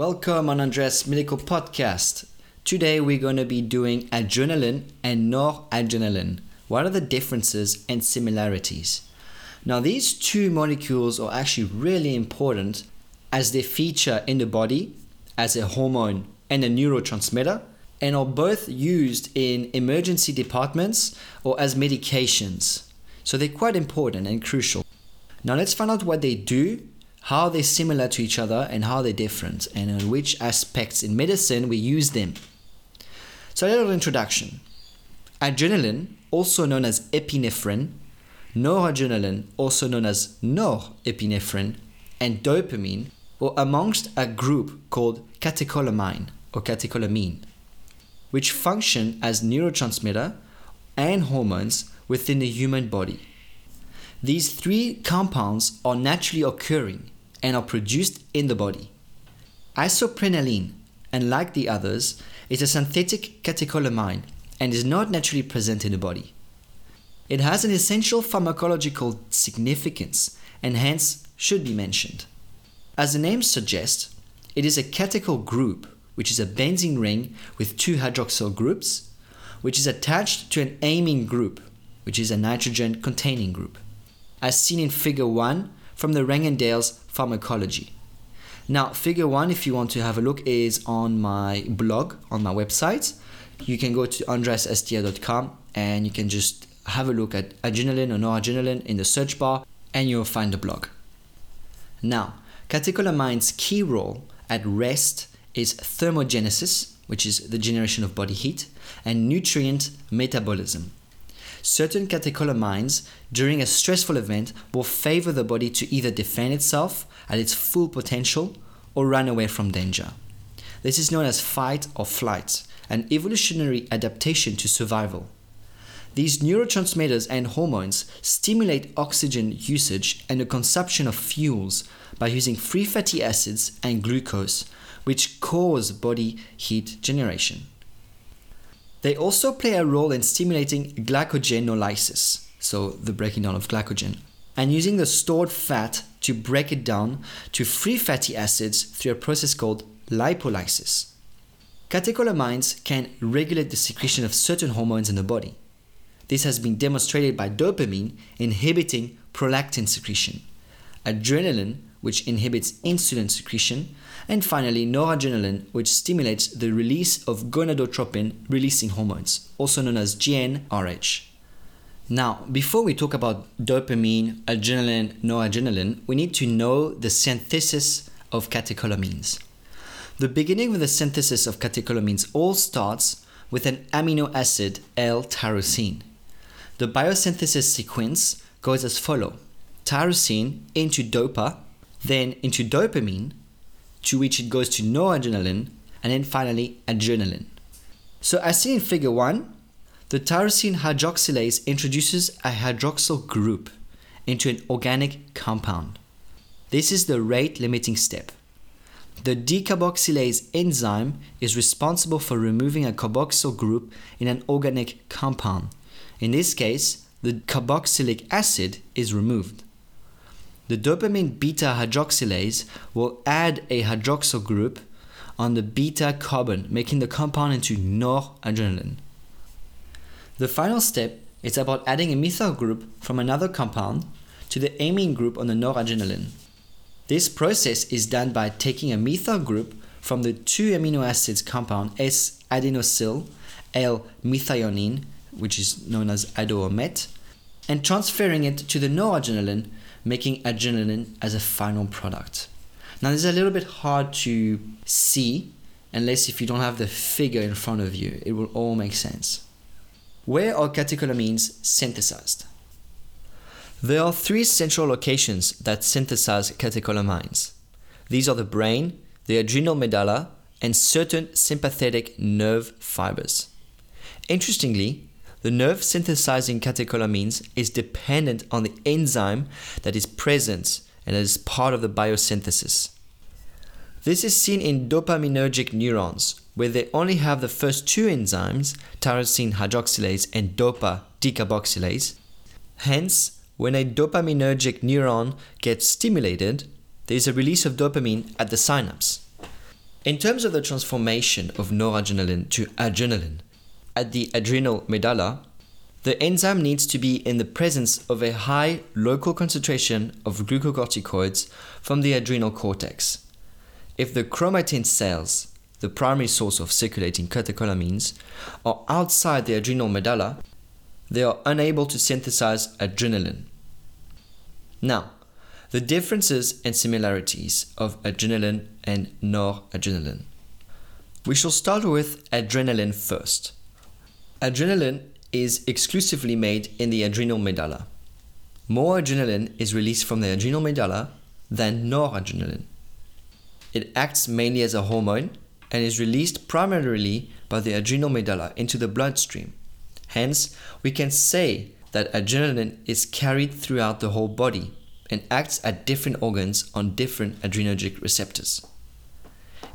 Welcome on Andres Medical Podcast. Today we're going to be doing adrenaline and noradrenaline. What are the differences and similarities? Now, these two molecules are actually really important as they feature in the body as a hormone and a neurotransmitter and are both used in emergency departments or as medications. So they're quite important and crucial. Now, let's find out what they do how they're similar to each other and how they're different, and in which aspects in medicine we use them. So, a little introduction. Adrenaline, also known as epinephrine, noradrenaline, also known as norepinephrine, and dopamine are amongst a group called catecholamine or catecholamine, which function as neurotransmitter and hormones within the human body. These three compounds are naturally occurring and are produced in the body. Isoprenaline, unlike the others, is a synthetic catecholamine and is not naturally present in the body. It has an essential pharmacological significance and hence should be mentioned. As the name suggests, it is a catechol group, which is a benzene ring with two hydroxyl groups, which is attached to an amine group, which is a nitrogen containing group as seen in figure 1 from the Rang and Dale's pharmacology. Now, figure 1, if you want to have a look, is on my blog, on my website. You can go to andresestia.com and you can just have a look at adrenaline or noradrenaline in the search bar and you'll find the blog. Now, catecholamine's key role at rest is thermogenesis, which is the generation of body heat, and nutrient metabolism certain catecholamines during a stressful event will favor the body to either defend itself at its full potential or run away from danger. This is known as fight or flight, an evolutionary adaptation to survival. These neurotransmitters and hormones stimulate oxygen usage and the consumption of fuels by using free fatty acids and glucose, which cause body heat generation. They also play a role in stimulating glycogenolysis, so the breaking down of glycogen, and using the stored fat to break it down to free fatty acids through a process called lipolysis. Catecholamines can regulate the secretion of certain hormones in the body. This has been demonstrated by dopamine inhibiting prolactin secretion, adrenaline, which inhibits insulin secretion, and finally, noradrenaline, which stimulates the release of gonadotropin releasing hormones, also known as GnRH. Now, before we talk about dopamine, adrenaline, noradrenaline, we need to know the synthesis of catecholamines. The beginning of the synthesis of catecholamines all starts with an amino acid L-tyrosine. The biosynthesis sequence goes as follows: tyrosine into dopa, then into dopamine, to which it goes to noradrenaline, and then finally adrenaline. So as seen in figure 1, the tyrosine hydroxylase introduces a hydroxyl group into an organic compound. This is the rate limiting step. The decarboxylase enzyme is responsible for removing a carboxyl group in an organic compound. In this case, the carboxylic acid is removed the dopamine beta hydroxylase will add a hydroxyl group on the beta carbon, making the compound into noradrenaline. The final step is about adding a methyl group from another compound to the amine group on the noradrenaline. This process is done by taking a methyl group from the two amino acids compound S-adenosyl L-methionine, which is known as ADO or MET, and transferring it to the noradrenaline making adrenaline as a final product. Now, this is a little bit hard to see unless if you don't have the figure in front of you. It will all make sense. Where are catecholamines synthesized? There are three central locations that synthesize catecholamines. These are the brain, the adrenal medulla, and certain sympathetic nerve fibers. Interestingly, the nerve synthesizing catecholamines is dependent on the enzyme that is present and is part of the biosynthesis. This is seen in dopaminergic neurons, where they only have the first two enzymes, tyrosine hydroxylase and dopa decarboxylase. Hence, when a dopaminergic neuron gets stimulated, there is a release of dopamine at the synapse. In terms of the transformation of noradrenaline to adrenaline, at the adrenal medulla, the enzyme needs to be in the presence of a high local concentration of glucocorticoids from the adrenal cortex. If the chromaffin cells, the primary source of circulating catecholamines, are outside the adrenal medulla, they are unable to synthesize adrenaline. Now, the differences and similarities of adrenaline and noradrenaline. We shall start with adrenaline first. Adrenaline is exclusively made in the adrenal medulla. More adrenaline is released from the adrenal medulla than noradrenaline. It acts mainly as a hormone and is released primarily by the adrenal medulla into the bloodstream. Hence, we can say that adrenaline is carried throughout the whole body and acts at different organs on different adrenergic receptors.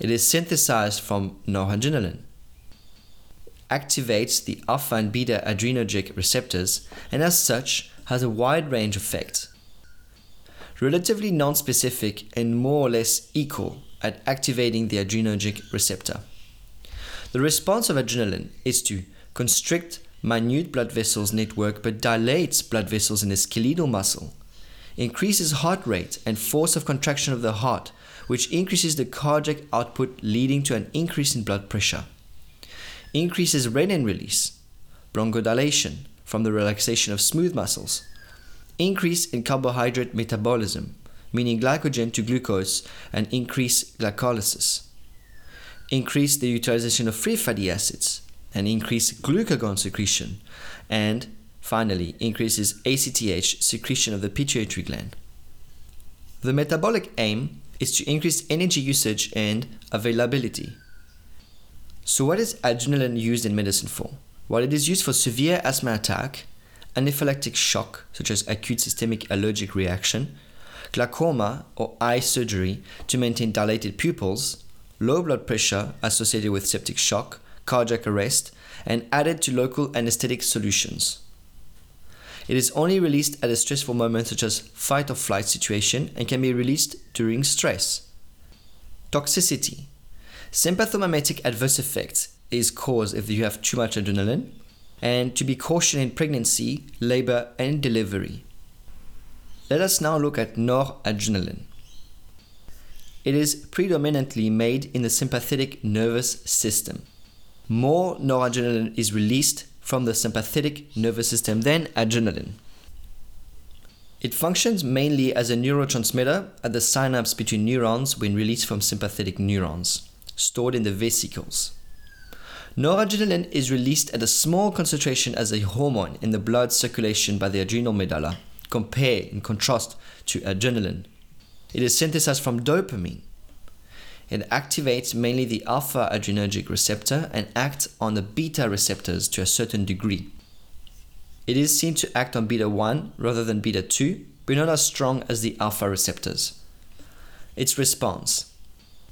It is synthesized from noradrenaline, activates the alpha and beta adrenergic receptors, and as such has a wide range of effects. Relatively non-specific and more or less equal at activating the adrenergic receptor. The response of adrenaline is to constrict minute blood vessels network but dilates blood vessels in the skeletal muscle increases heart rate and force of contraction of the heart, which increases the cardiac output, leading to an increase in blood pressure. Increases renin release, bronchodilation from the relaxation of smooth muscles. Increase in carbohydrate metabolism, meaning glycogen to glucose, and increase glycolysis. Increase the utilization of free fatty acids, and increase glucagon secretion, and finally increases ACTH secretion of the pituitary gland. The metabolic aim is to increase energy usage and availability. So, what is adrenaline used in medicine for? Well, it is used for severe asthma attack, anaphylactic shock, such as acute systemic allergic reaction, glaucoma or eye surgery to maintain dilated pupils, low blood pressure associated with septic shock, cardiac arrest, and added to local anesthetic solutions. It is only released at a stressful moment such as fight or flight situation and can be released during stress. Toxicity. Sympathomimetic adverse effects is caused if you have too much adrenaline and to be cautioned in pregnancy, labor and delivery. Let us now look at noradrenaline. It is predominantly made in the sympathetic nervous system. More noradrenaline is released from the sympathetic nervous system than adrenaline. It functions mainly as a neurotransmitter at the synapse between neurons when released from sympathetic neurons, stored in the vesicles. Noradrenaline is released at a small concentration as a hormone in the blood circulation by the adrenal medulla, compared in contrast to adrenaline. It is synthesized from dopamine, it activates mainly the alpha adrenergic receptor and acts on the beta receptors to a certain degree. It is seen to act on beta 1 rather than beta 2, but not as strong as the alpha receptors. Its response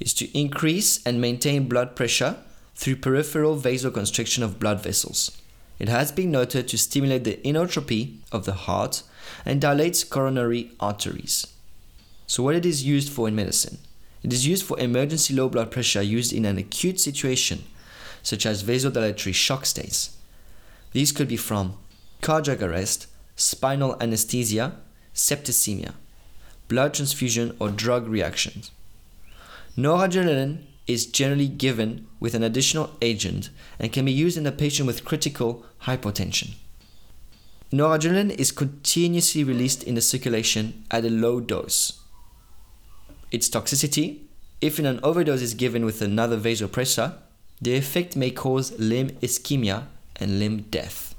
is to increase and maintain blood pressure through peripheral vasoconstriction of blood vessels. It has been noted to stimulate the inotropy of the heart and dilates coronary arteries. So, what it is used for in medicine? It is used for emergency low blood pressure used in an acute situation, such as vasodilatory shock states. These could be from cardiac arrest, spinal anesthesia, septicemia, blood transfusion, or drug reactions. Noradrenaline is generally given with an additional agent and can be used in a patient with critical hypotension. Noradrenaline is continuously released in the circulation at a low dose its toxicity, if in an overdose is given with another vasopressor, the effect may cause limb ischemia and limb death.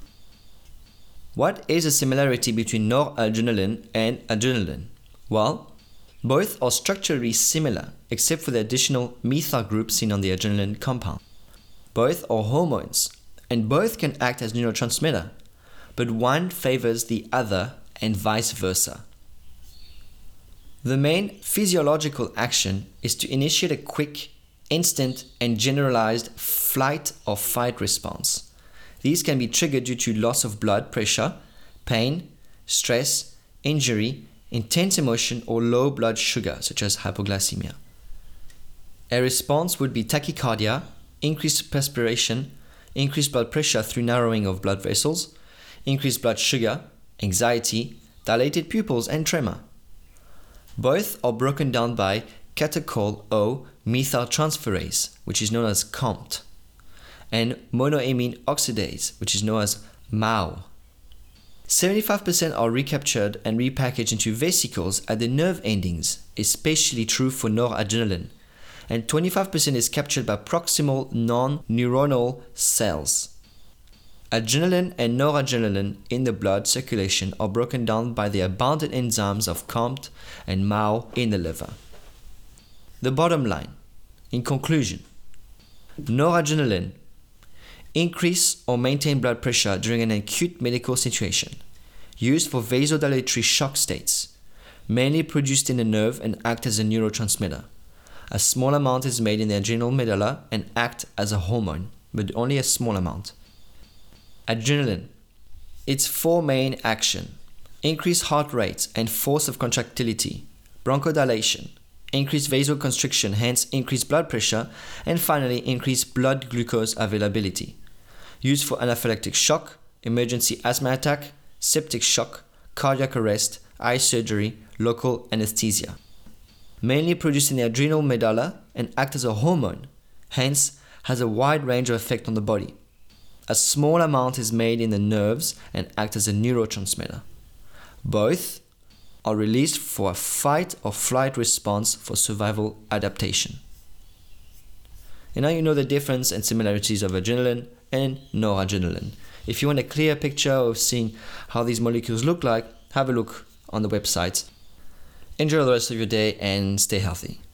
What is the similarity between noradrenaline and adrenaline? Well, both are structurally similar except for the additional methyl group seen on the adrenaline compound. Both are hormones and both can act as neurotransmitter, but one favors the other and vice versa. The main physiological action is to initiate a quick, instant, and generalized flight or fight response. These can be triggered due to loss of blood pressure, pain, stress, injury, intense emotion, or low blood sugar, such as hypoglycemia. A response would be tachycardia, increased perspiration, increased blood pressure through narrowing of blood vessels, increased blood sugar, anxiety, dilated pupils, and tremor. Both are broken down by catechol O methyltransferase, which is known as COMT, and monoamine oxidase, which is known as MAO. 75% are recaptured and repackaged into vesicles at the nerve endings, especially true for noradrenaline, and 25% is captured by proximal non neuronal cells. Adrenaline and noradrenaline in the blood circulation are broken down by the abundant enzymes of COMT and MAO in the liver. The bottom line, in conclusion, noradrenaline increase or maintain blood pressure during an acute medical situation, used for vasodilatory shock states, mainly produced in the nerve and act as a neurotransmitter. A small amount is made in the adrenal medulla and act as a hormone, but only a small amount. Adrenaline. Its four main action. Increase heart rate and force of contractility, bronchodilation, increase vasoconstriction, hence increase blood pressure, and finally increase blood glucose availability. Used for anaphylactic shock, emergency asthma attack, septic shock, cardiac arrest, eye surgery, local anesthesia mainly produced in the adrenal medulla and act as a hormone, hence has a wide range of effect on the body. A small amount is made in the nerves and act as a neurotransmitter. Both are released for a fight or flight response for survival adaptation. And now you know the difference and similarities of adrenaline and noradrenaline. If you want a clear picture of seeing how these molecules look like, have a look on the website Enjoy the rest of your day and stay healthy.